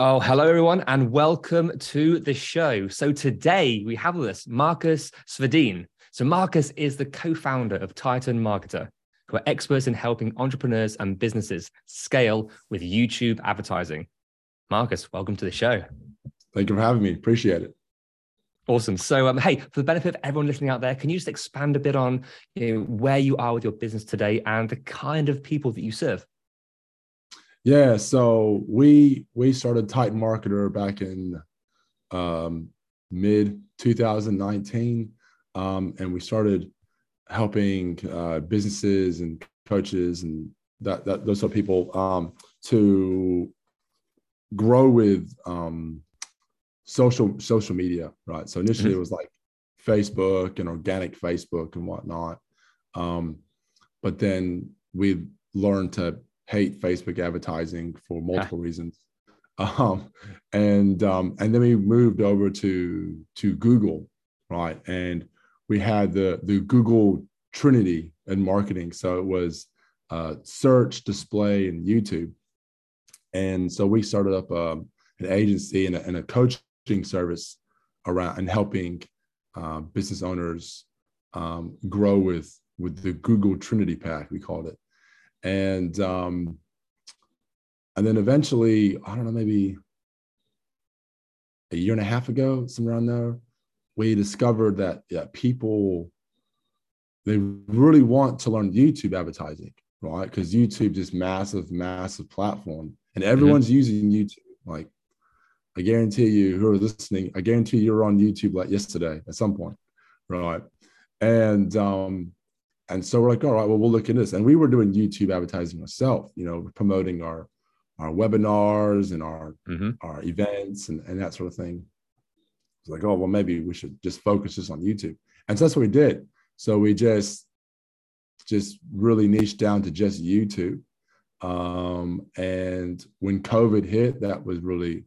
Oh, hello everyone, and welcome to the show. So today we have with us Marcus Svedin. So Marcus is the co-founder of Titan Marketer, who are experts in helping entrepreneurs and businesses scale with YouTube advertising. Marcus, welcome to the show. Thank you for having me. Appreciate it. Awesome. So, um, hey, for the benefit of everyone listening out there, can you just expand a bit on you know, where you are with your business today and the kind of people that you serve? Yeah, so we we started Titan Marketer back in um, mid 2019, um, and we started helping uh, businesses and coaches and that, that those sort of people um, to grow with um, social social media, right? So initially it was like Facebook and organic Facebook and whatnot, um, but then we learned to hate Facebook advertising for multiple reasons. Um, and um, and then we moved over to to Google, right? And we had the the Google Trinity in marketing. So it was uh, search, display, and YouTube. And so we started up um, an agency and a, and a coaching service around and helping uh, business owners um, grow with with the Google Trinity Pack, we called it and um and then eventually i don't know maybe a year and a half ago somewhere around there we discovered that yeah people they really want to learn youtube advertising right? Because youtube is massive massive platform and everyone's mm-hmm. using youtube. Like i guarantee you who are listening i guarantee you're on youtube like yesterday at some point right? And um and so we're like, all right, well, we'll look at this. And we were doing YouTube advertising ourselves, you know, promoting our our webinars and our mm-hmm. our events and, and that sort of thing. It's like, oh, well, maybe we should just focus just on YouTube. And so that's what we did. So we just just really niched down to just YouTube. Um, and when COVID hit, that was really,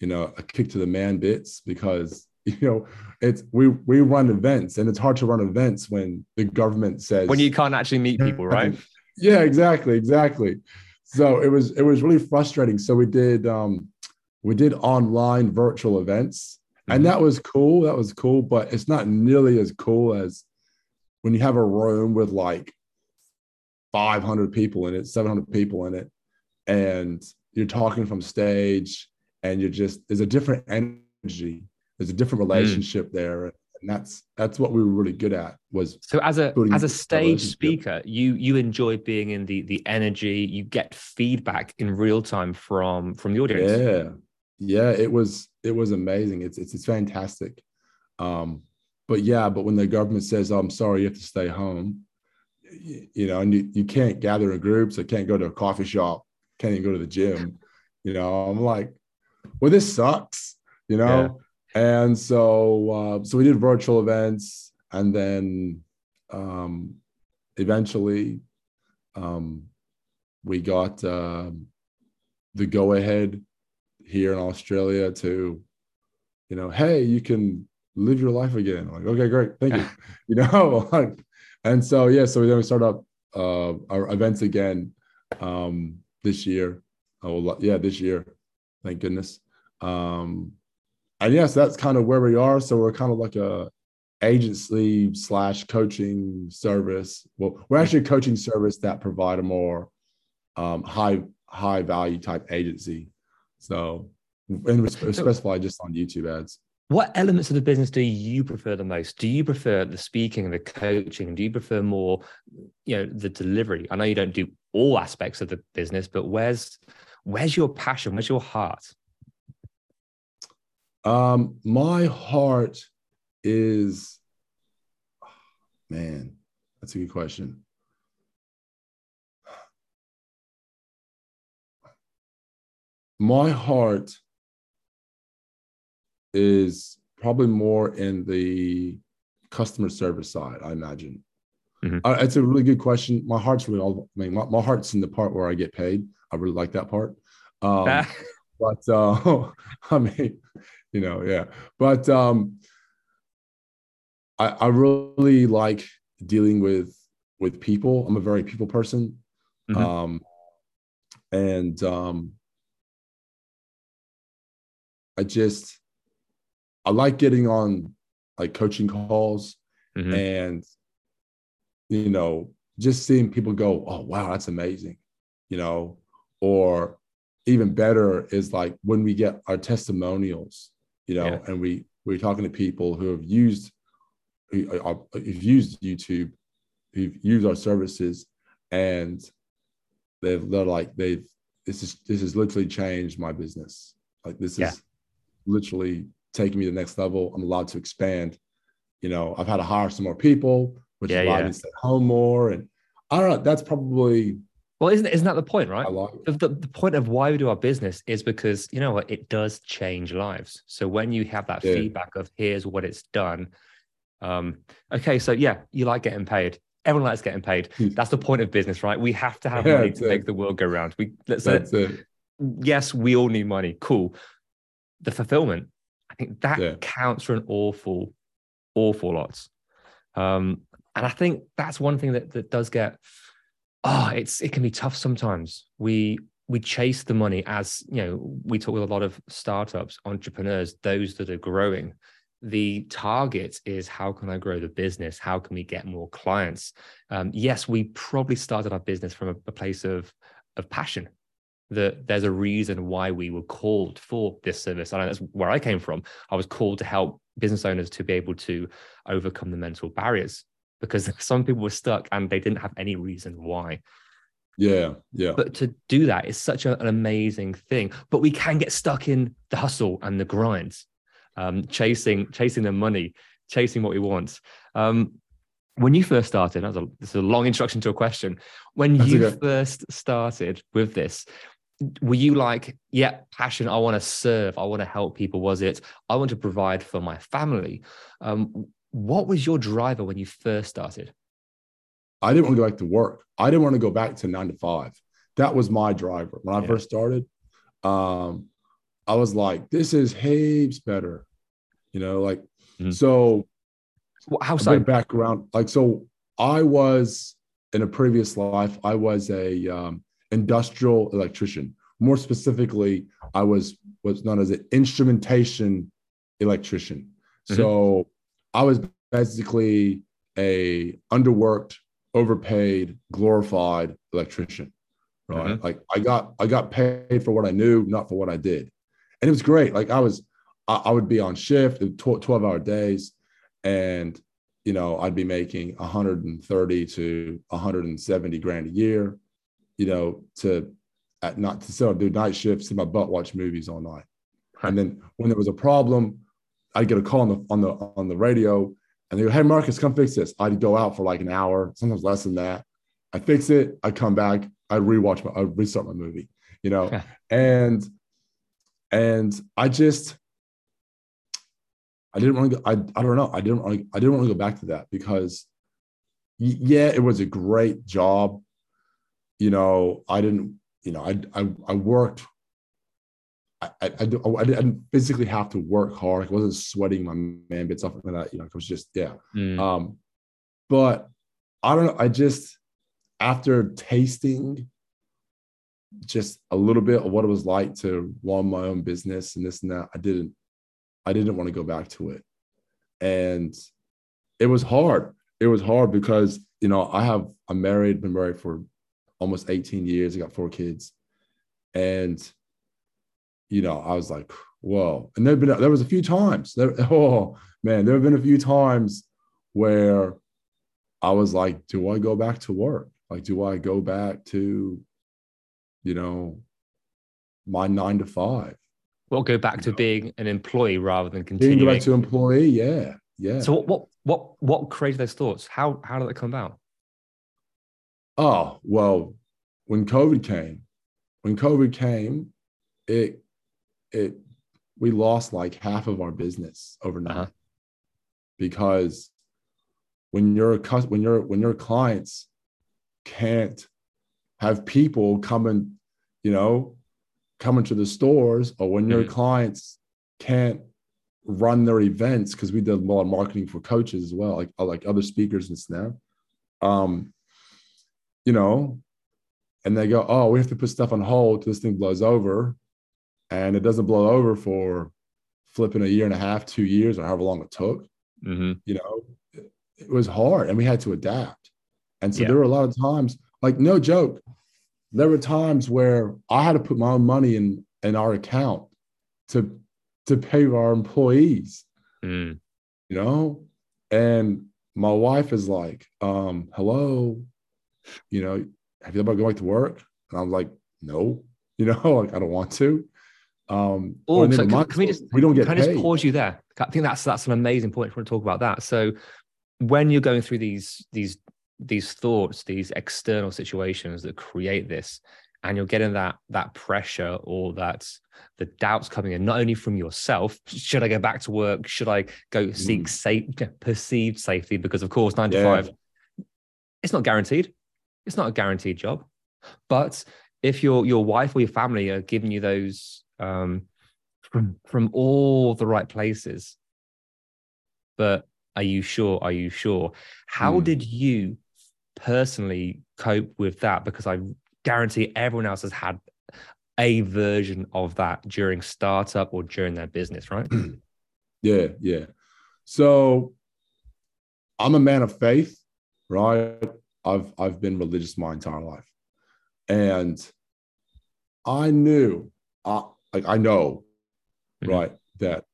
you know, a kick to the man bits because you know it's we we run events and it's hard to run events when the government says when you can't actually meet people right? Yeah exactly exactly. So it was it was really frustrating. So we did um we did online virtual events mm-hmm. and that was cool that was cool but it's not nearly as cool as when you have a room with like 500 people in it 700 people in it and you're talking from stage and you're just there's a different energy there's a different relationship mm. there and that's that's what we were really good at was so as a as a stage speaker you you enjoy being in the the energy you get feedback in real time from from the audience. Yeah. Yeah it was it was amazing. It's it's, it's fantastic. Um but yeah but when the government says oh, i'm sorry you have to stay home you, you know and you, you can't gather in groups or can't go to a coffee shop can't even go to the gym you know i'm like well this sucks you know? Yeah and so uh, so we did virtual events and then um, eventually um, we got uh, the go ahead here in australia to you know hey you can live your life again. I'm like okay great. Thank you. You know and so yeah so then we started up uh, our events again um, this year. Oh yeah this year. Thank goodness. Um, and yes, that's kind of where we are. So we're kind of like a agency slash coaching service. Well, we're actually a coaching service that provide a more um, high high value type agency. So and specify just on YouTube ads. What elements of the business do you prefer the most? Do you prefer the speaking, and the coaching? Do you prefer more, you know, the delivery? I know you don't do all aspects of the business, but where's where's your passion? Where's your heart? Um, my heart is, man, that's a good question. My heart is probably more in the customer service side, I imagine. Mm-hmm. Uh, it's a really good question. My heart's really all, I mean, my, my, heart's in the part where I get paid. I really like that part. Um, but uh, I mean, you know, yeah. But um, I, I really like dealing with with people. I'm a very people person. Mm-hmm. Um, and um, I just I like getting on like coaching calls mm-hmm. and you know just seeing people go, oh wow, that's amazing, you know, or even better is like when we get our testimonials, you know, yeah. and we we're talking to people who have used who uh, have used YouTube, who've used our services, and they've they're like they've this is this has literally changed my business. Like this yeah. is literally taking me to the next level. I'm allowed to expand. You know, I've had to hire some more people, which yeah, allowed yeah. me to stay home more. And I don't know, that's probably well, isn't isn't that the point, right? Like the, the, the, point of why we do our business is because you know what it does change lives. So when you have that yeah. feedback of here's what it's done, um, okay, so yeah, you like getting paid. Everyone likes getting paid. Hmm. That's the point of business, right? We have to have yeah, money to it. make the world go round. We let's that's it. yes, we all need money. Cool. The fulfillment, I think that yeah. counts for an awful, awful lot. Um, and I think that's one thing that that does get oh, it's it can be tough sometimes. We we chase the money as you know, we talk with a lot of startups, entrepreneurs, those that are growing. The target is how can I grow the business? How can we get more clients? Um, yes, we probably started our business from a, a place of of passion that there's a reason why we were called for this service. And that's where I came from. I was called to help business owners to be able to overcome the mental barriers because some people were stuck and they didn't have any reason why. Yeah, yeah. But to do that is such a, an amazing thing. But we can get stuck in the hustle and the grind, um, chasing chasing the money, chasing what we want. Um, when you first started, a, this is a long introduction to a question. When That's you okay. first started with this, were you like, yeah, passion, I want to serve, I want to help people? Was it, I want to provide for my family? Um, what was your driver when you first started? I didn't want to go back to work. I didn't want to go back to nine to five. That was my driver when I yeah. first started. Um, I was like, this is heaps better, you know, like mm-hmm. so. How so? Background, like so, I was in a previous life. I was a um, industrial electrician. More specifically, I was what's known as an instrumentation electrician. Mm-hmm. So I was basically a underworked, overpaid, glorified electrician. Right. Mm-hmm. Like I got I got paid for what I knew, not for what I did. And it was great. Like I was I, I would be on shift, 12 hour days, and you know, I'd be making 130 to 170 grand a year, you know, to at not to still do night shifts, sit my butt watch movies all night. And then when there was a problem, I get a call on the on the on the radio, and they go, "Hey, Marcus, come fix this." I'd go out for like an hour, sometimes less than that. I fix it. I come back. I rewatch my, I restart my movie. You know, and and I just I didn't want to go. I I don't know. I didn't want I didn't want to go back to that because yeah, it was a great job. You know, I didn't. You know, I I, I worked I, I, I, didn't physically have to work hard. I wasn't sweating my man bits off like that. You know, it was just, yeah. Mm. Um, but I don't know. I just, after tasting just a little bit of what it was like to run my own business and this and that, I didn't, I didn't want to go back to it. And it was hard. It was hard because, you know, I have, I'm married, been married for almost 18 years. I got four kids. And, you know, I was like, whoa. And there been there was a few times. There, oh man, there have been a few times where I was like, do I go back to work? Like, do I go back to, you know, my nine to five? Well, go back to being an employee rather than Being continuing. back to employee, yeah, yeah. So what what what what created those thoughts? How how did that come about? Oh, well, when COVID came, when COVID came, it it we lost like half of our business overnight Uh-huh. because when your when your when your clients can't have people coming, you know, coming to the stores, or when your Mhm. clients can't run their events because we did a lot of marketing for coaches as well, like like other speakers and stuff. Um, you know, and they go, oh, we have to put stuff on hold till this thing blows over. And it doesn't blow over for flipping a year and a half, two years, or however long it took. Mm-hmm. You know, it, it was hard and we had to adapt. And so Yeah. there were a lot of times, like, no joke, there were times where I had to put my own money in, in our account to, to pay our employees Mm. you know and my wife is like um hello you know have you ever go back to work and i'm like no you know like i don't want to um Oh, so can, can we just we don't get can I just pause you there? I think that's that's an amazing point. I want to talk about that. So when you're going through these these these thoughts, these external situations that create this, and you're getting that that pressure or that the doubts coming in, not only from yourself, should I go back to work? Should I go seek Mm. safe perceived safety? Because of course, nine to five, it's not guaranteed. It's not a guaranteed job. But if your your wife or your family are giving you those um, from from all the right places, but are you sure? Are you sure? How Hmm. did you personally cope with that? Because I guarantee everyone else has had a version of that during startup or during their business, right? yeah yeah so i'm a man of faith right i've i've been religious my entire life and i knew i like i know Mhm. right that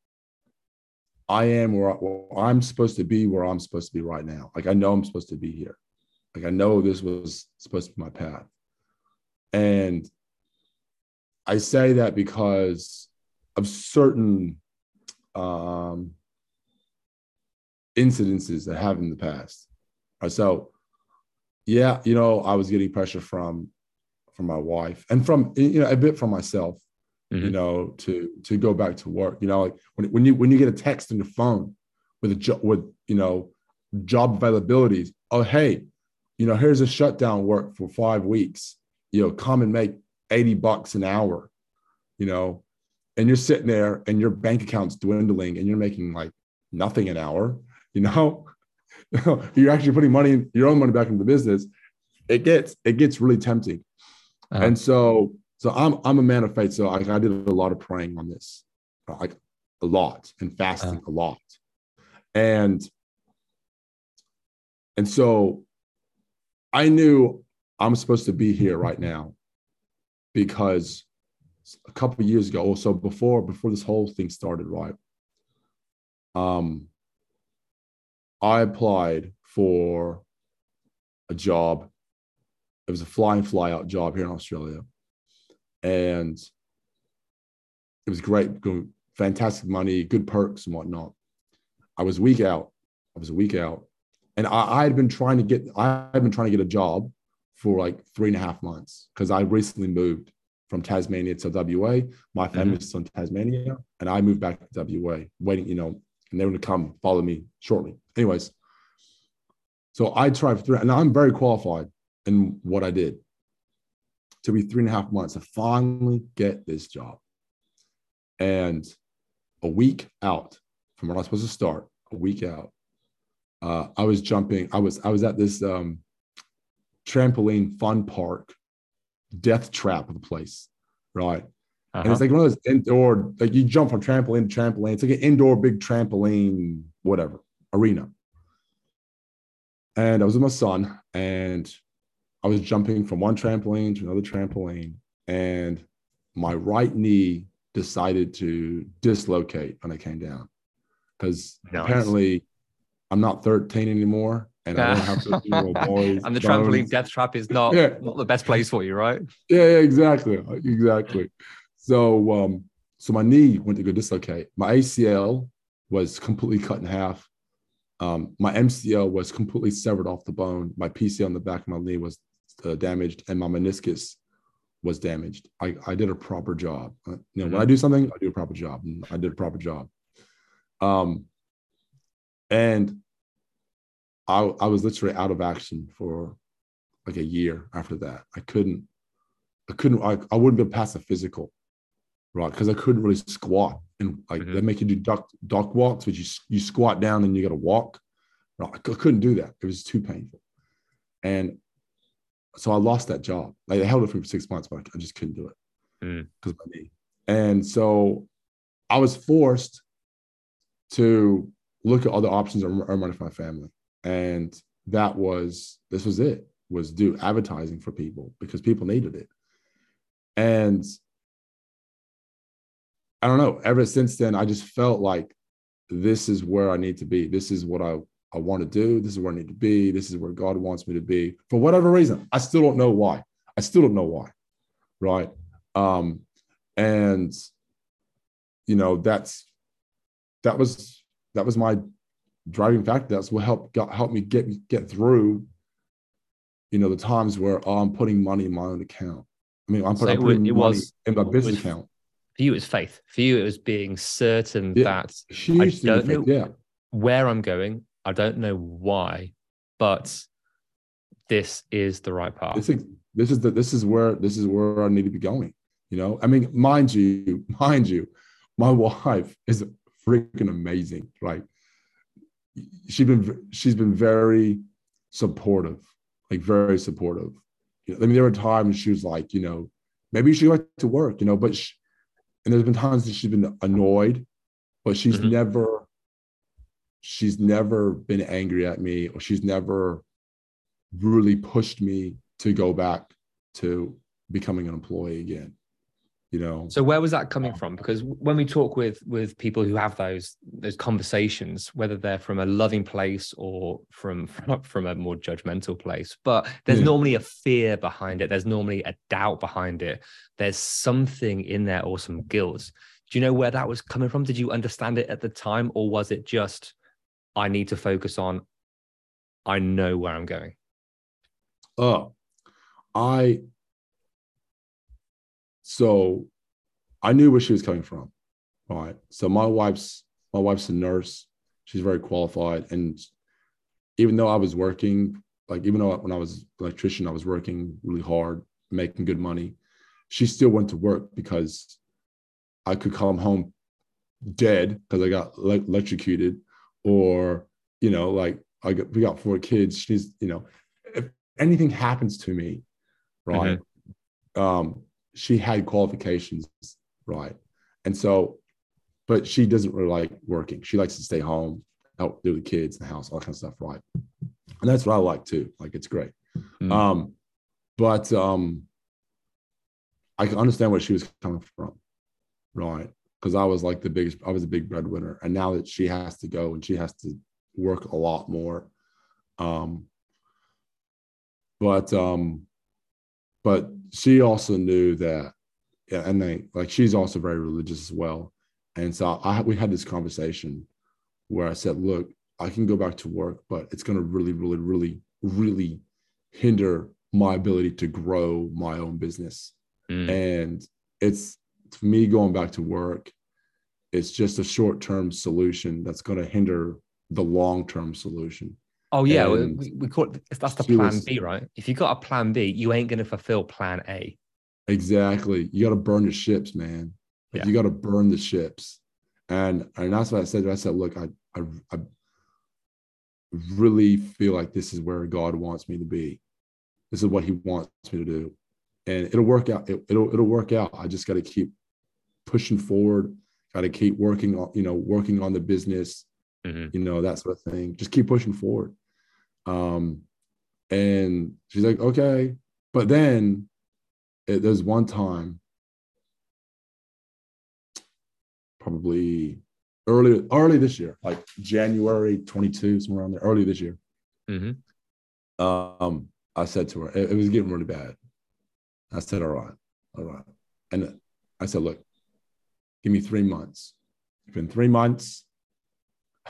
i am where, I, i'm supposed to be where i'm supposed to be right now like i know i'm supposed to be here like i know this was supposed to be my path and i say that because of certain um, incidences that happened in the past. Right, so, yeah, you know, I was getting pressure from from my wife and from you know a bit from myself, you Mhm. know, to to go back to work. You know, like when when you when you get a text on your phone with a job with you know job availabilities. Oh, hey, you know, here's a shutdown work for five weeks. You know, come and make eighty bucks an hour. You know, and you're sitting there and your bank account's dwindling and you're making like nothing an hour, you know, you're actually putting money, your own money back into the business. It gets, it gets really tempting. Uh-huh. And so, so I'm, I'm a man of faith. So I, I did a lot of praying on this, like a lot and fasting a lot. And, and so I knew I'm supposed to be here right now because a couple of years ago or so before before this whole thing started right um i applied for a job it was a fly in fly out job here in australia and it was great good- fantastic money good perks and whatnot i was a week out i was a week out and i, I had been trying to get i had been trying to get a job for like three and a half months because i recently moved from Tasmania to WA. My mm-hmm. family's from Tasmania, and I moved back to WA, waiting, you know, and they were going to come follow me shortly. Anyways, so I tried for three, and I'm very qualified in what I did. To be three and a half months to finally get this job, and a week out from when I was supposed to start, a week out, uh, I was jumping. I was I was at this um, trampoline fun park death trap of the place, right? And Uh-huh. it's like one of those indoor, like you jump from trampoline to trampoline. It's like an indoor big trampoline, whatever, arena. And I was with my son, and I was jumping from one trampoline to another trampoline, and my right knee decided to dislocate when I came down because Nice. apparently I'm not 13 anymore, and I don't have 13 year old boys. and the trampoline death trap is not Yeah. not the best place for you, right? Yeah, yeah, exactly, exactly. So, um, so my knee went to go dislocate. My ACL was completely cut in half. Um, my MCL was completely severed off the bone. My PCL on the back of my knee was uh, damaged, and my meniscus was damaged. I, I did a proper job. Uh, you know, when I do something, I do a proper job, and I did a proper job. Um, and I I was literally out of action for like a year after that. I couldn't I couldn't I, I wouldn't be past a physical, right? Because I couldn't really squat and like Mhm. they make you do duck duck walks, which you you squat down and you got to walk. Right? I couldn't do that. It was too painful, and so I lost that job. Like I held it for six months, but I, just couldn't do it Mm. because of my knee. And so I was forced to look at other options and earn money for my family, and that was this was it was do advertising for people because people needed it. And I don't know, ever since then, I just felt like this is where I need to be. This is what I, I want to do. This is where I need to be. This is where God wants me to be for whatever reason. I still don't know why. I still don't know why. Right. Um, and you know, that's that was that was my driving factor. That's what helped got helped me get get through you know the times where oh, I'm putting money in my own account. I mean, I'm So putting, it putting it money was- in my business was- account. For you, it was faith. For you, it was being certain Yeah. that I don't know- yeah. where I'm going, I don't know why, but this is the right path. This is this is the this is where this is where I need to be going. You know, I mean, mind you, mind you, my wife is freaking amazing. Right? She's been she's been very supportive, like very supportive. You know, I mean, there were times she was like, you know, maybe you should go back to work, you know, but she, and there's been times that she's been annoyed, but she's Mhm. never she's never been angry at me or she's never really pushed me to go back to becoming an employee again you know So where was that coming from? Because when we talk with with people who have those those conversations, whether they're from a loving place or from from, from a more judgmental place, but there's Yeah. normally a fear behind it. There's normally a doubt behind it. There's something in there or some guilt. Do you know where that was coming from? Did you understand it at the time, or was it just I need to focus on I know where I'm going? uh i so i knew where she was coming from all right? So my wife's my wife's a nurse. She's very qualified. And even though i was working like even though when i was an electrician i was working really hard making good money she still went to work because i could come home dead because i got le- electrocuted or you know like i got we got four kids she's you know if anything happens to me right um she had qualifications right and so but she doesn't really like working. She likes to stay home help do the kids the house all that kind of stuff right and that's what i like too like it's great. Mm. um but um i can understand where she was coming from right because i was like the biggest i was a big breadwinner and now that she has to go and she has to work a lot more um but um but she also knew that and they like she's also very religious as well and so i we had this conversation where i said look i can go back to work but it's going to really really really really hinder my ability to grow my own business Mm. and it's for me going back to work it's just a short-term solution that's going to hinder the long-term solution Oh yeah, we, And we- we call it that's the plan was- B, right? If you got a plan B, you ain't going to fulfill plan A. Exactly. You got to burn the ships, man. Like, Yeah. You got to burn the ships, and and that's what I said. I said, look, I, I I really feel like this is where God wants me to be. This is what He wants me to do, and it'll work out. It, it'll it'll work out. I just got to keep pushing forward. Got to keep working on you know working on the business. Mhm. You know that sort of thing. Just keep pushing forward. Um, and she's like, okay. but then it, there's one time, probably early early this year, like January 22, somewhere around there, early this year. Mm-hmm. Um, I said to her, it, it was getting really bad. I said, all right, all right. And I said, look, give me three months. It's been three months.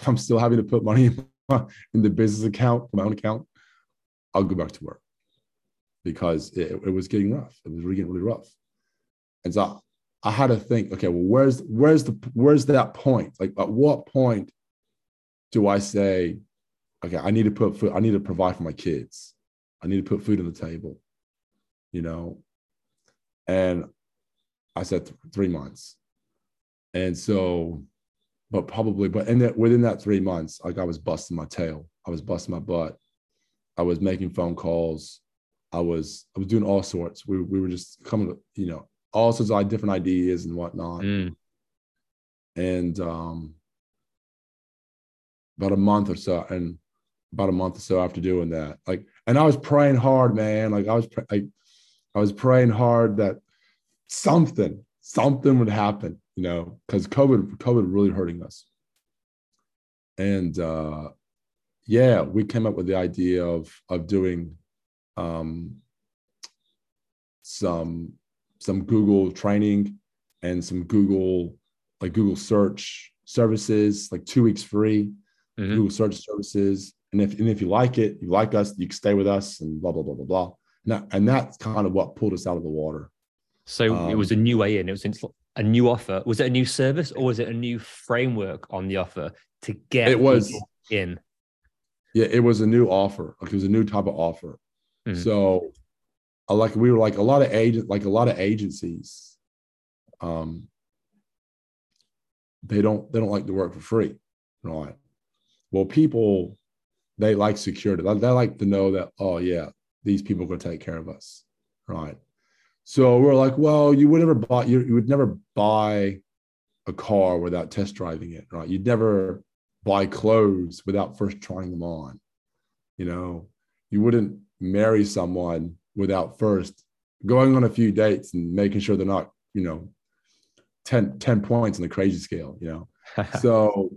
I'm still having to put money in, my, in the business account, my own account, I'll go back to work because it, it was getting rough. It was really getting really rough. And so I had to think, okay, well, where's where's the where's that point? Like at what point do I say, okay, I need to put food, I need to provide for my kids. I need to put food on the table, you know? And I said th- three months. And so, but probably, but in that within that three months, like I was busting my tail. I was busting my butt. I was making phone calls. I was I was doing all sorts. We we were just coming, to, you know, all sorts of like different ideas and whatnot. Mm. And um about a month or so, and about a month or so after doing that, like, and I was praying hard, man. Like I was, pr- I, was praying hard that something, something would happen, you know, because COVID, COVID really hurting us. And uh, yeah, we came up with the idea of of doing um, some some Google training and some Google like Google search services, like two weeks free, Mhm. Google search services. And if and if you like it, you like us, you can stay with us and blah blah blah blah blah. And, that, and that's kind of what pulled us out of the water. So it was a Um, new way in. It was a new offer. Was it a new service or was it a new framework on the offer to get It was- in? Yeah, it was a new offer. Like it was a new type of offer. Mhm. So, uh, like we were like a lot of agent, like a lot of agencies, um, they don't they don't like to work for free, right? Well, people they like security. They, they like to know that oh yeah, these people are going to take care of us, right? So we're like, well, you would never buy you, you would never buy a car without test driving it, right? You'd never buy clothes without first trying them on. You know, you wouldn't marry someone without first going on a few dates and making sure they're not, you know, 10, 10 points on the crazy scale, you know. so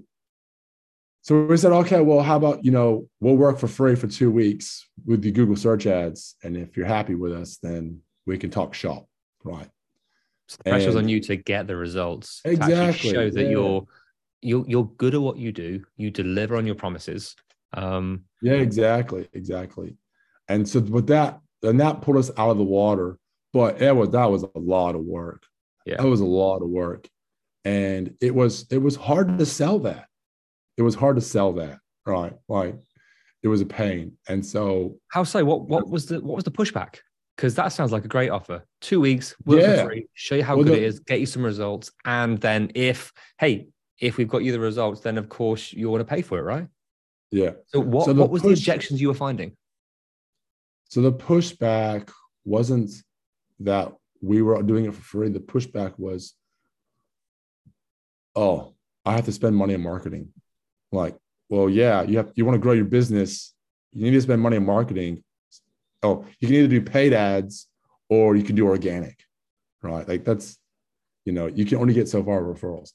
so we said, okay, well, how about, you know, we'll work for free for two weeks with the Google search ads. And if you're happy with us, then we can talk shop. Right. So the pressure's on you to get the results. to Exactly, show that yeah. you're you're you're good at what you do. You deliver on your promises. Um, Yeah, exactly, exactly. And so with that, and that pulled us out of the water. But it was that was a lot of work. Yeah. That was a lot of work. And it was it was hard to sell that. It was hard to sell that, right? Like it was a pain. And so how so? What what was the what was the pushback? Because that sounds like a great offer. Two weeks, work Yeah. for free, show you how Well, good the- it is, get you some results, and then if hey, if we've got you the results, then of course you want to pay for it, right? yeah. So what So what was the objections you were finding? So the pushback wasn't that we were doing it for free. The pushback was, oh, I have to spend money on marketing. Like, well, yeah, you have you want to grow your business, you need to spend money on marketing. Oh, you can either do paid ads or you can do organic, right? Like that's, you know, you can only get so far referrals.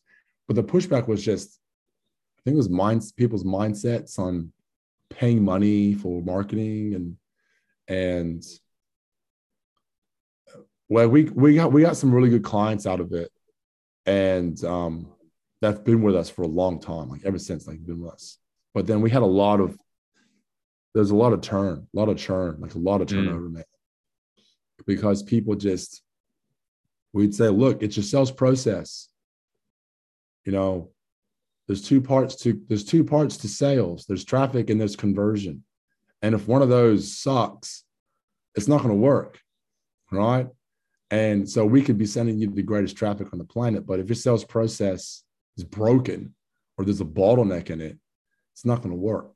But the pushback was just, I think it was minds people's mindsets on paying money for marketing and and well we we got we got some really good clients out of it and um that's been with us for a long time like ever since like been with us. But then we had a lot of there's a lot of turn a lot of churn like a lot of Mm. turnover man. Because people just we'd say look it's your sales process. You know there's two parts to there's two parts to sales. There's traffic and there's conversion. And if one of those sucks it's not going to work right? And so we could be sending you the greatest traffic on the planet but if your sales process is broken or there's a bottleneck in it it's not going to work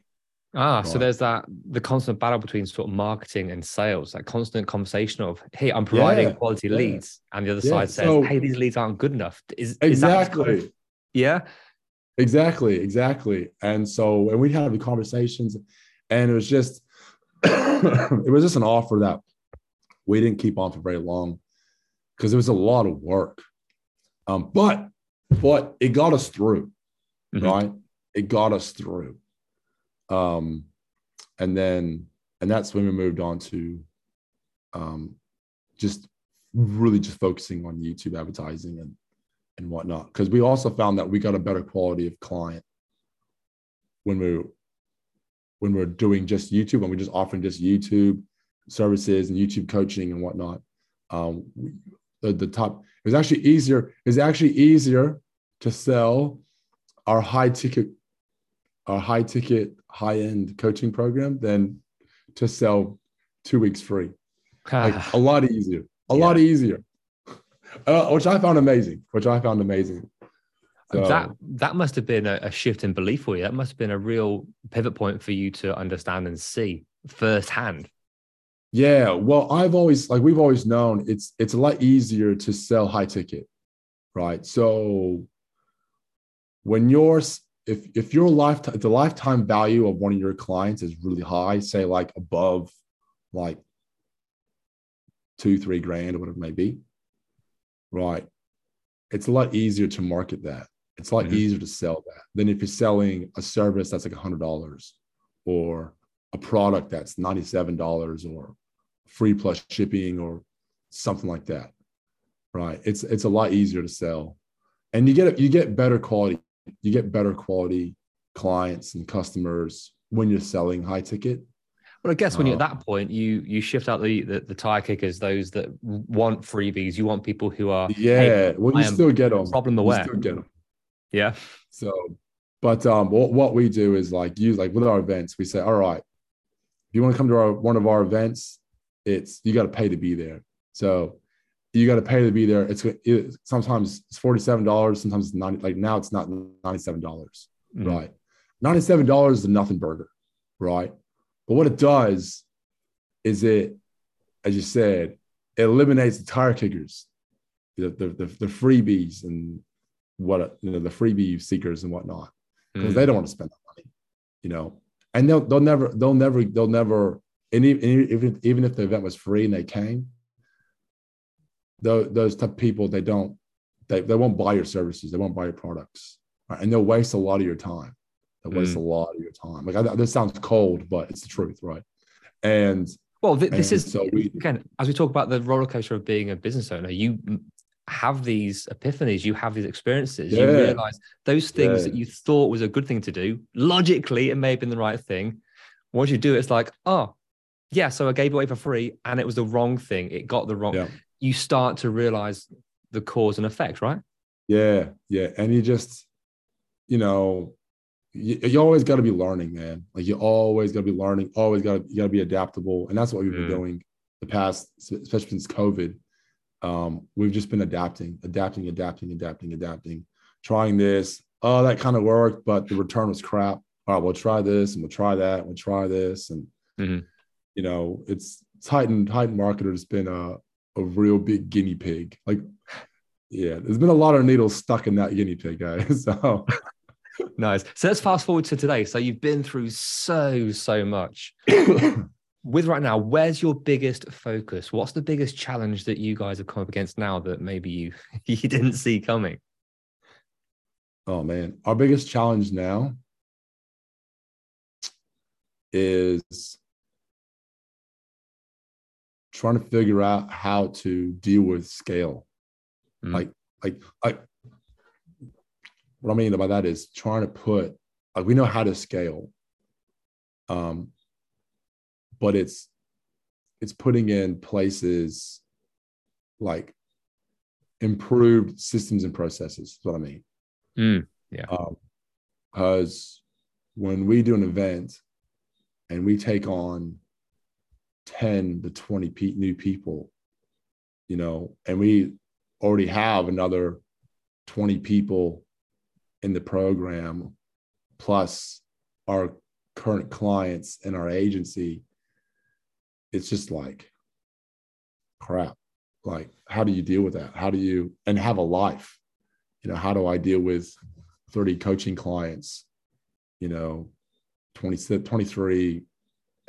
Ah, so there's that the constant battle between sort of marketing and sales, that constant conversation of, hey, I'm providing Yeah, quality yeah. leads, and the other Yeah, side says, so- hey, these leads aren't good enough. Is is that exactly yeah, Exactly, exactly. And so, and we'd have the conversations, and it was just, it was just an offer that we didn't keep on for very long because it was a lot of work. Um, but but it got us through, Mhm. right? It got us through. Um, and then and that's when we moved on to um just really just focusing on YouTube advertising and and whatnot. Because we also found that we got a better quality of client when we when we're doing just YouTube, when we're just offering just YouTube services and YouTube coaching and whatnot. Um, the, the top It's actually easier. It's actually easier to sell our high ticket, our high ticket, high end coaching program than to sell two weeks free. Like a lot easier, a Yeah. lot easier, uh, which I found amazing. Which I found amazing. So- that that must have been a, a shift in belief for you. That must have been a real pivot point for you to understand and see firsthand. Yeah, well, I've always like we've always known it's it's a lot easier to sell high ticket, right? So when yours if if your lifetime if the lifetime value of one of your clients is really high, say like above like two, three grand or whatever it may be, right? It's a lot easier to market that. It's a lot Mhm. easier to sell that than if you're selling a service that's like a hundred dollars or a product that's $97 or free plus shipping or something like that right? It's it's a lot easier to sell. And you get you get better quality you get better quality clients and customers when you're selling high ticket. But I guess when you're at Uh, that point, you you shift out the, the the tire kickers, those that want freebies. You want people who are yeah hey, well you still get them problem you aware. still get them yeah, So, but um, what, what we do is like use like with our events, we say, all right, if you want to come to our one of our events, it's you got to pay to be there. So you got to pay to be there. It's it, sometimes it's forty seven dollars, sometimes it's ninety. Like now, it's not ninety seven dollars, Mm. right? Ninety seven dollars is a nothing burger, right? But what it does is it, as you said, it eliminates the tire kickers, the the, the, the freebies and what you know the freebie seekers and whatnot because Mm. they don't want to spend that money, you know. And they'll they'll never they'll never they'll never and even even if the event was free and they came, those those type of people they don't they, they won't buy your services they won't buy your products right? and they'll waste a lot of your time they waste mm. a lot of your time like I, this sounds cold but it's the truth right and Well, th- this And is so we- again as we talk about the roller coaster of being a business owner. You have these epiphanies, you have these experiences. You realize those things Yeah. that you thought was a good thing to do. Logically, it may have been the right thing. Once you do it, it's like, oh, yeah. So I gave away for free, and it was the wrong thing. It got the wrong. Yeah. You start to realize the cause and effect, right? Yeah, yeah, and you just, you know, you, you always got to be learning, man. Like you always got to be learning. Always got to you got to be adaptable, and that's what we've been Mm. doing the past, especially since COVID. Um, we've just been adapting, adapting, adapting, adapting, adapting, trying this. Oh, that kind of worked, but the return was crap. All right, we'll try this, and we'll try that, and we'll try this, and Mhm. You know, it's Titan Titan Marketer has been a a real big guinea pig. Like, yeah, there's been a lot of needles stuck in that guinea pig, guys. So Nice. So let's fast forward to today. So you've been through so so much. with right now, where's your biggest focus? What's the biggest challenge that you guys have come up against now that maybe you you didn't see coming? Oh man, our biggest challenge now is trying to figure out how to deal with scale. Mm. Like, like, like, what I mean by that is trying to put like we know how to scale, um, but it's it's putting in places like improved systems and processes. Is what I mean. Mm, yeah. Because when we do an event and we take on 10 to 20 pe- new people, you know, and we already have another 20 people in the program, plus our current clients and our agency, it's just like crap. Like, how do you deal with that? How do you, and have a life? You know, how do I deal with 30 coaching clients, you know, 20, 23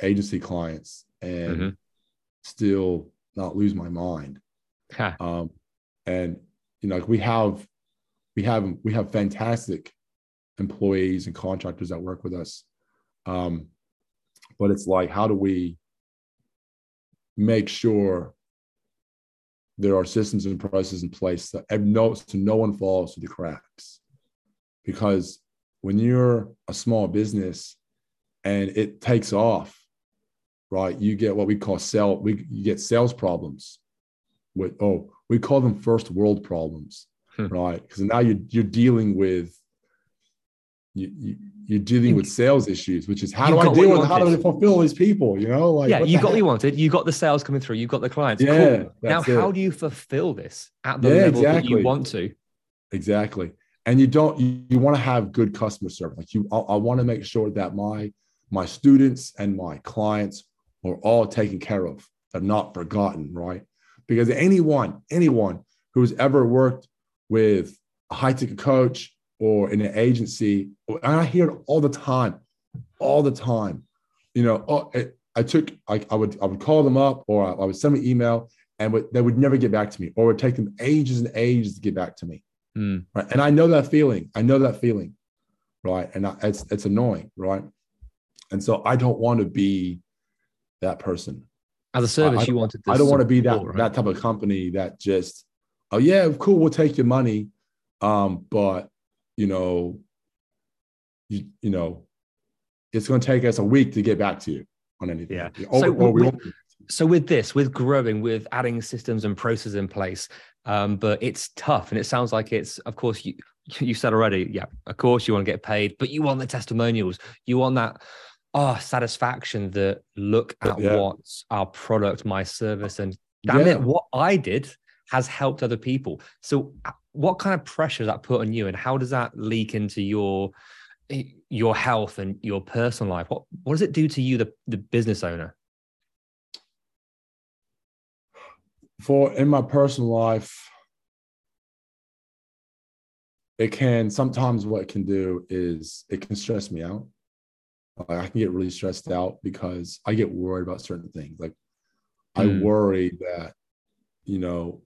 agency clients and Mhm. still not lose my mind. Huh. Um, and you know, like we have, we have, we have fantastic employees and contractors that work with us. Um, but it's like, how do we make sure there are systems and processes in place that no, so no one falls through the cracks? Because when you're a small business and it takes off, right? You get what we call sell, we you get sales problems. With oh, we call them first world problems, Hmm. right? Because now you're you're dealing with you, you you're dealing with sales issues, which is how You do I deal with how do I fulfill these people? You know, like yeah, you got what you wanted. You got the sales coming through. You got the clients. Yeah, cool. Now, that's how do you fulfill this at the Yeah, level that you exactly. want to? Exactly. And you don't you, you want to have good customer service. Like you I, I want to make sure that my my students and my clients are all taken care of. They're not forgotten, right? Because anyone, anyone who's ever worked with a high ticket coach or in an agency, and I hear it all the time, all the time. You know, oh, it, I took, I, I would, I would call them up, or I, I would send them an email, and would, they would never get back to me, or it would take them ages and ages to get back to me Mm. right? And I know that feeling. I know that feeling, right? And I, it's it's annoying, right? And so I don't want to be that person. As a service, I- you wanted. I don't want to be that right? that type of company that just, oh yeah, cool, we'll take your money, um, but you know, you you know, it's going to take us a week to get back to you on anything. Yeah. Or, So or we with- so with this with growing with adding systems and processes in place um, but it's tough and it sounds like it's of course you you said already yeah of course you want to get paid but you want the testimonials you want that oh satisfaction that look at Yeah. what our product my service and damn Yeah. it what i did has helped other people so uh, what kind of pressure does that put on you and how does that leak into your your health and your personal life what what does it do to you the, the business owner for in my personal life it can sometimes what it can do is it can stress me out like i can get really stressed out because i get worried about certain things like i Mm. worry that you know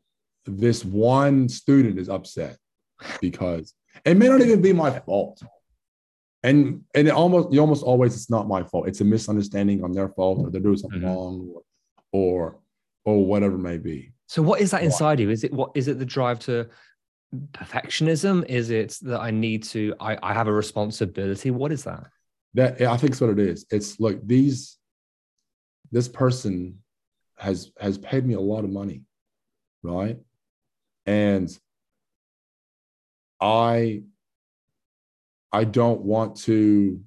this one student is upset because it may not even be my fault and and it almost you almost always it's not my fault it's a misunderstanding on their fault or they're doing something Mhm. wrong or, or or whatever it may be So what is that inside you? Is it what is it the drive to perfectionism? Is it that I need to I, I have a responsibility? What is that? That i think it's what it is. It's like these this person has has paid me a lot of money right? And i i don't want to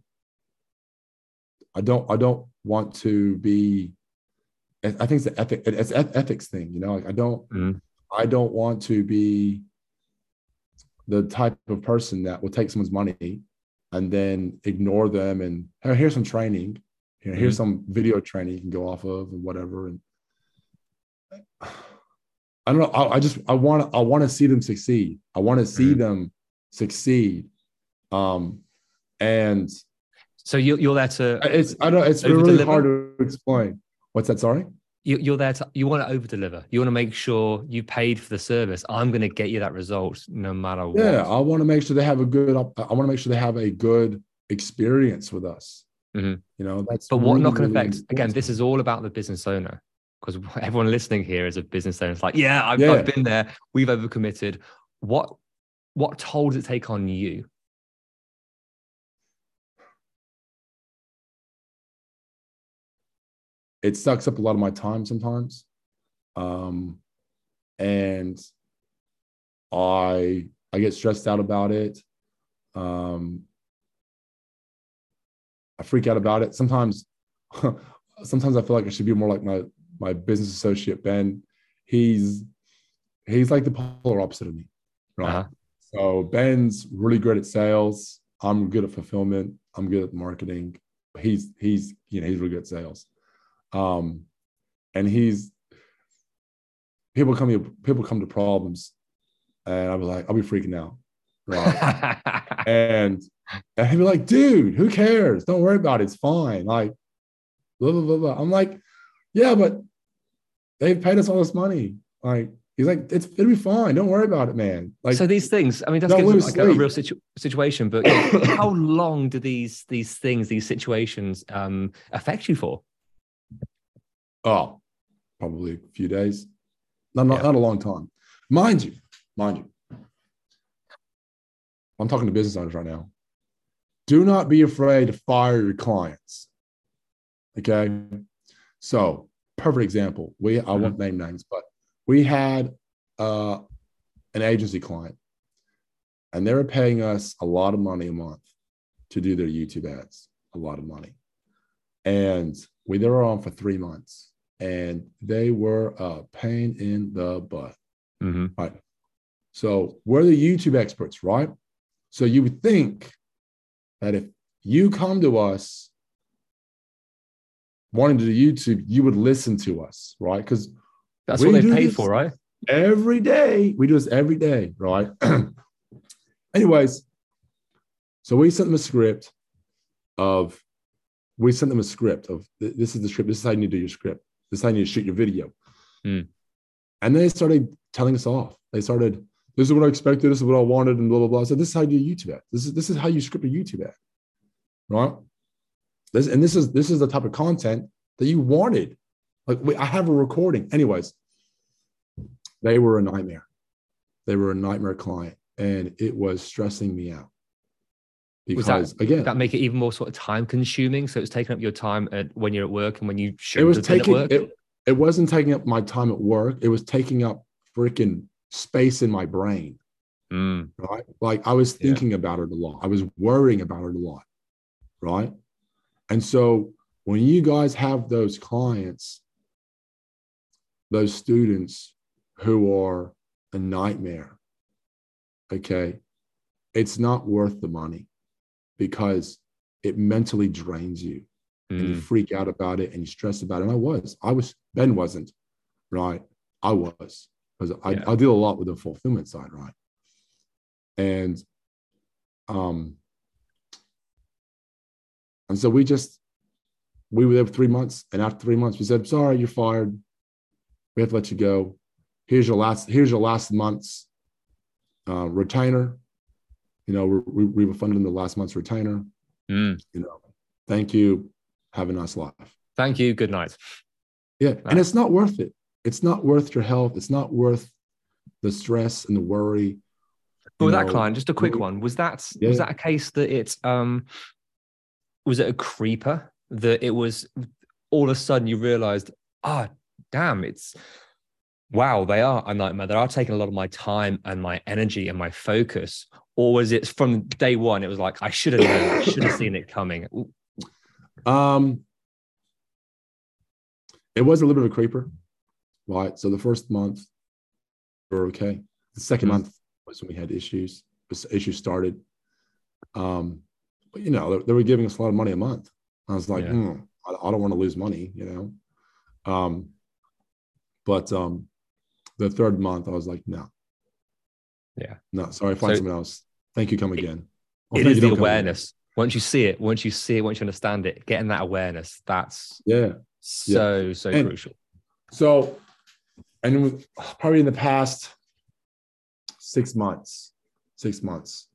i don't i don't want to be i think it's an ethic it's ethics thing you know? Like i don't Mm. i don't want to be the type of person that will take someone's money and then ignore them and "Hey, here's some training. You know, here's some video training you can go off of and whatever and i don't know. I, I just i want i want to see them succeed. I want to see Mhm. them succeed. Um and So you're you're there to it's i don't it's really deliver? hard to explain. What's that sorry you- you're there to you want to over deliver. You want to make sure you paid for the service. I'm going to get you that result no matter what. yeah i want to make sure they have a good i want to make sure they have a good experience with us Mhm. you know that's But what really, knock-on really effects? Again, this is all about the business owner because everyone listening here is a business owner. It's like, yeah, I've, Yeah. I've been there. We've overcommitted. What what toll does it take on you? It sucks up a lot of my time sometimes. Um and i i get stressed out about it. Um i freak out about it. Sometimes sometimes i feel like i should be more like my my business associate ben. He's he's like the polar opposite of me right? Uh-huh. so ben's really good at sales. I'm good at fulfillment. I'm good at marketing. He's he's you know he's really good at sales um and he's people come here people come to problems and i'll be like i'll be freaking out right and and he'd be like dude who cares don't worry about it it's fine like blah blah blah blah i'm like yeah but they've paid us all this money. Like he's like, it's it'll be fine. Don't worry about it, man. Like so these things, I mean, that's like a, a real situ- situation. But how long do these these things, these situations, um, affect you for? Oh, probably a few days. Not not, Yeah. not a long time. Mind you, mind you. I'm talking to business owners right now. Do not be afraid to fire your clients. Okay. So, perfect example. We I won't name names, but we had uh, an agency client, and they were paying us a lot of money a month to do their YouTube ads. A lot of money, and we they were on for three months, and they were a pain in the butt. Mm-hmm. Right. So we're the YouTube experts, right? So you would think that if you come to us wanting to do YouTube, you would listen to us, right? Because That's what they pay for, right? every day we do this every day, right? Anyways, so we sent them a script of we sent them a script of this is the script, this is how you need to do your script, this is how you need to shoot your video. Hmm. And they started telling us off. They started, this is what I expected, this is what I wanted, and blah blah blah. So this is how you do YouTube ad. This is this is how you script a YouTube ad, right? This and this is this is the type of content that you wanted. Like we, I have a recording. Anyways, they were a nightmare. They were a nightmare client, and it was stressing me out. Was that- Because again, That make it even more sort of time consuming. So it's taking up your time at when you're at work and when you should it was taking at work. it, it wasn't taking up my time at work. It was taking up freaking space in my brain. Mm, right? Like I was Yeah. thinking about it a lot. I was worrying about it a lot, right? And so when you guys have those clients, those students who are a nightmare, okay, it's not worth the money because it mentally drains you and you mm, freak out about it and you stress about it. And I was, I was, Ben wasn't, right? I was, because I, Yeah. I deal a lot with the fulfillment side, right? And, um, and so we just, we were there for three months. And after three months, we said, sorry, you're fired. We have to let you go. Here's your last, here's your last month's uh, retainer. You know, we, we refunded them the last month's retainer. mm. You know, thank you. Have a nice life. Thank you. Good night. Yeah. And it's not worth it. It's not worth your health. It's not worth the stress and the worry. But with that client, just a quick one. Was that Yeah. was that a case that it's um was it a creeper that it was all of a sudden you realized, ah, damn, it's wow, they are a nightmare. They are taking a lot of my time and my energy and my focus. Or was it from day one? It was like I should have known, should have seen it coming. Um, it was a little bit of a creeper, right? So the first month we were okay. The 2nd Mhm. month was when we had issues. Issues started. Um, but you know, they, they were giving us a lot of money a month. I was like, Yeah. hmm, I, I don't want to lose money, you know. Um, but um, the third month, I was like, no. Yeah. No, sorry, find So- someone else. Thank you. Come again. Or it is the awareness. Once you see it, once you see it, once you understand it, getting that awareness, that's Yeah. so, so And- crucial. So, and probably in the past six months, six months,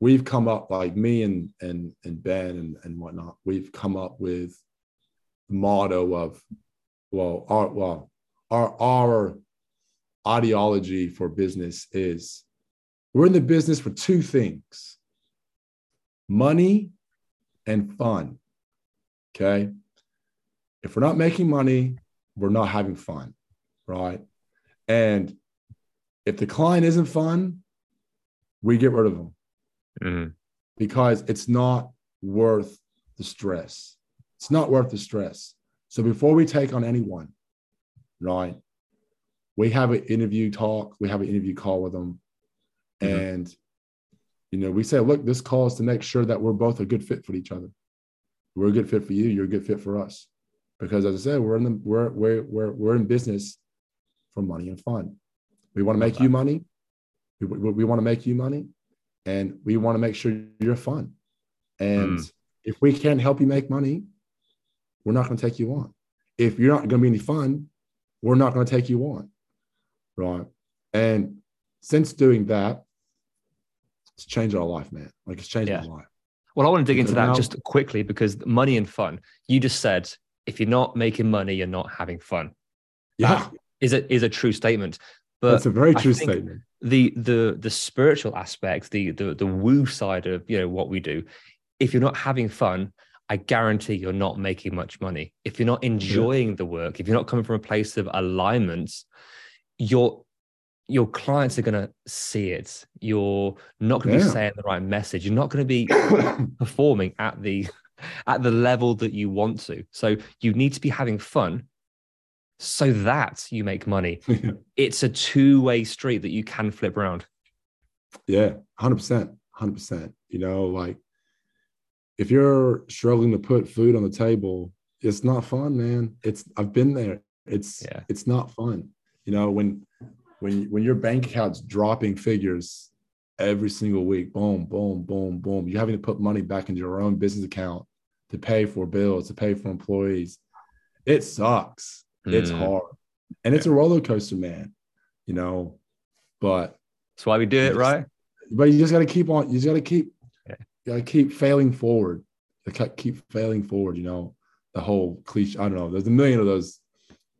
we've come up like me and and and Ben and and whatnot. We've come up with the motto of, well, our well, our our ideology for business is we're in the business for two things: money and fun. Okay. If we're not making money, we're not having fun, right? And if the client isn't fun, we get rid of them Mhm. because it's not worth the stress. It's not worth the stress. So before we take on anyone, right, we have an interview talk, we have an interview call with them. Mhm. And, you know, we say, look, this call is to make sure that we're both a good fit for each other. We're a good fit for you, you're a good fit for us. Because as I said, we're in the we're we're we're, we're in business for money and fun. We want to make you money. We, we, we want to make you money and we want to make sure you're fun. And Mm. if we can't help you make money, we're not going to take you on. If you're not going to be any fun, we're not going to take you on. Right. And since doing that, it's changed our life, man. Like it's changed Yeah. my life. Well, I want to dig into that now- just quickly because money and fun. You just said if you're not making money, you're not having fun. Yeah. Is it is a true statement? But That's a very true statement. the the the spiritual aspect, the the the woo side of you know what we do. If you're not having fun, I guarantee you're not making much money. If you're not enjoying the work, if you're not coming from a place of alignment, your your clients are going to see it. You're not going to Yeah. be saying the right message. You're not going to be performing at the at the level that you want to. So you need to be having fun so that you make money. It's a two-way street that you can flip around. Yeah, hundred percent, hundred percent. You know, like if you're struggling to put food on the table, it's not fun, man. It's I've been there. It's Yeah. it's not fun. You know, when when when your bank account's dropping figures every single week, boom, boom, boom, boom. You're having to put money back into your own business account to pay for bills, to pay for employees. It sucks. It's Mm. hard. And it's a roller coaster, man. You know, but That's why we do it, right? but you just got to keep on. You just got to keep. Yeah. You got to keep failing forward. You gotta keep failing forward. You know the whole cliche. I don't know. There's a million of those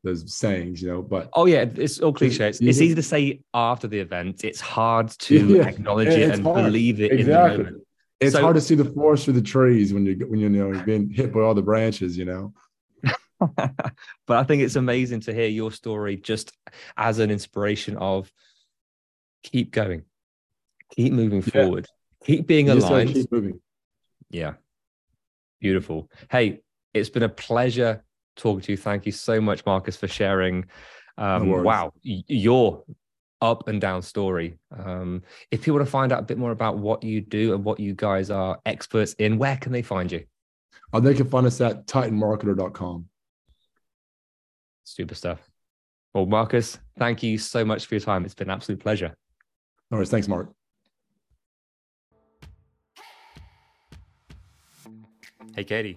those sayings. You know, but Oh yeah, it's all cliche. It's, it's easy to say after the event. It's hard to Yeah, acknowledge it- and hard. believe it in the exactly. moment. It's So- hard to see the forest through the trees when you when you know you're being hit by all the branches. You know. but I think it's amazing to hear your story just as an inspiration of keep going, keep moving Yeah. forward, keep being You aligned. keep moving. Yeah. Beautiful. Hey, it's been a pleasure talking to you. Thank you so much, Marcus, for sharing. Um, worries. wow, your up and down story. Um, if people want to find out a bit more about what you do and what you guys are experts in, where can they find you? Uh, they can find us at titanmarketer.com. Super stuff. Well, Marcus, thank you so much for your time. It's been an absolute pleasure. All right. Thanks, Mark. Hey, Katie,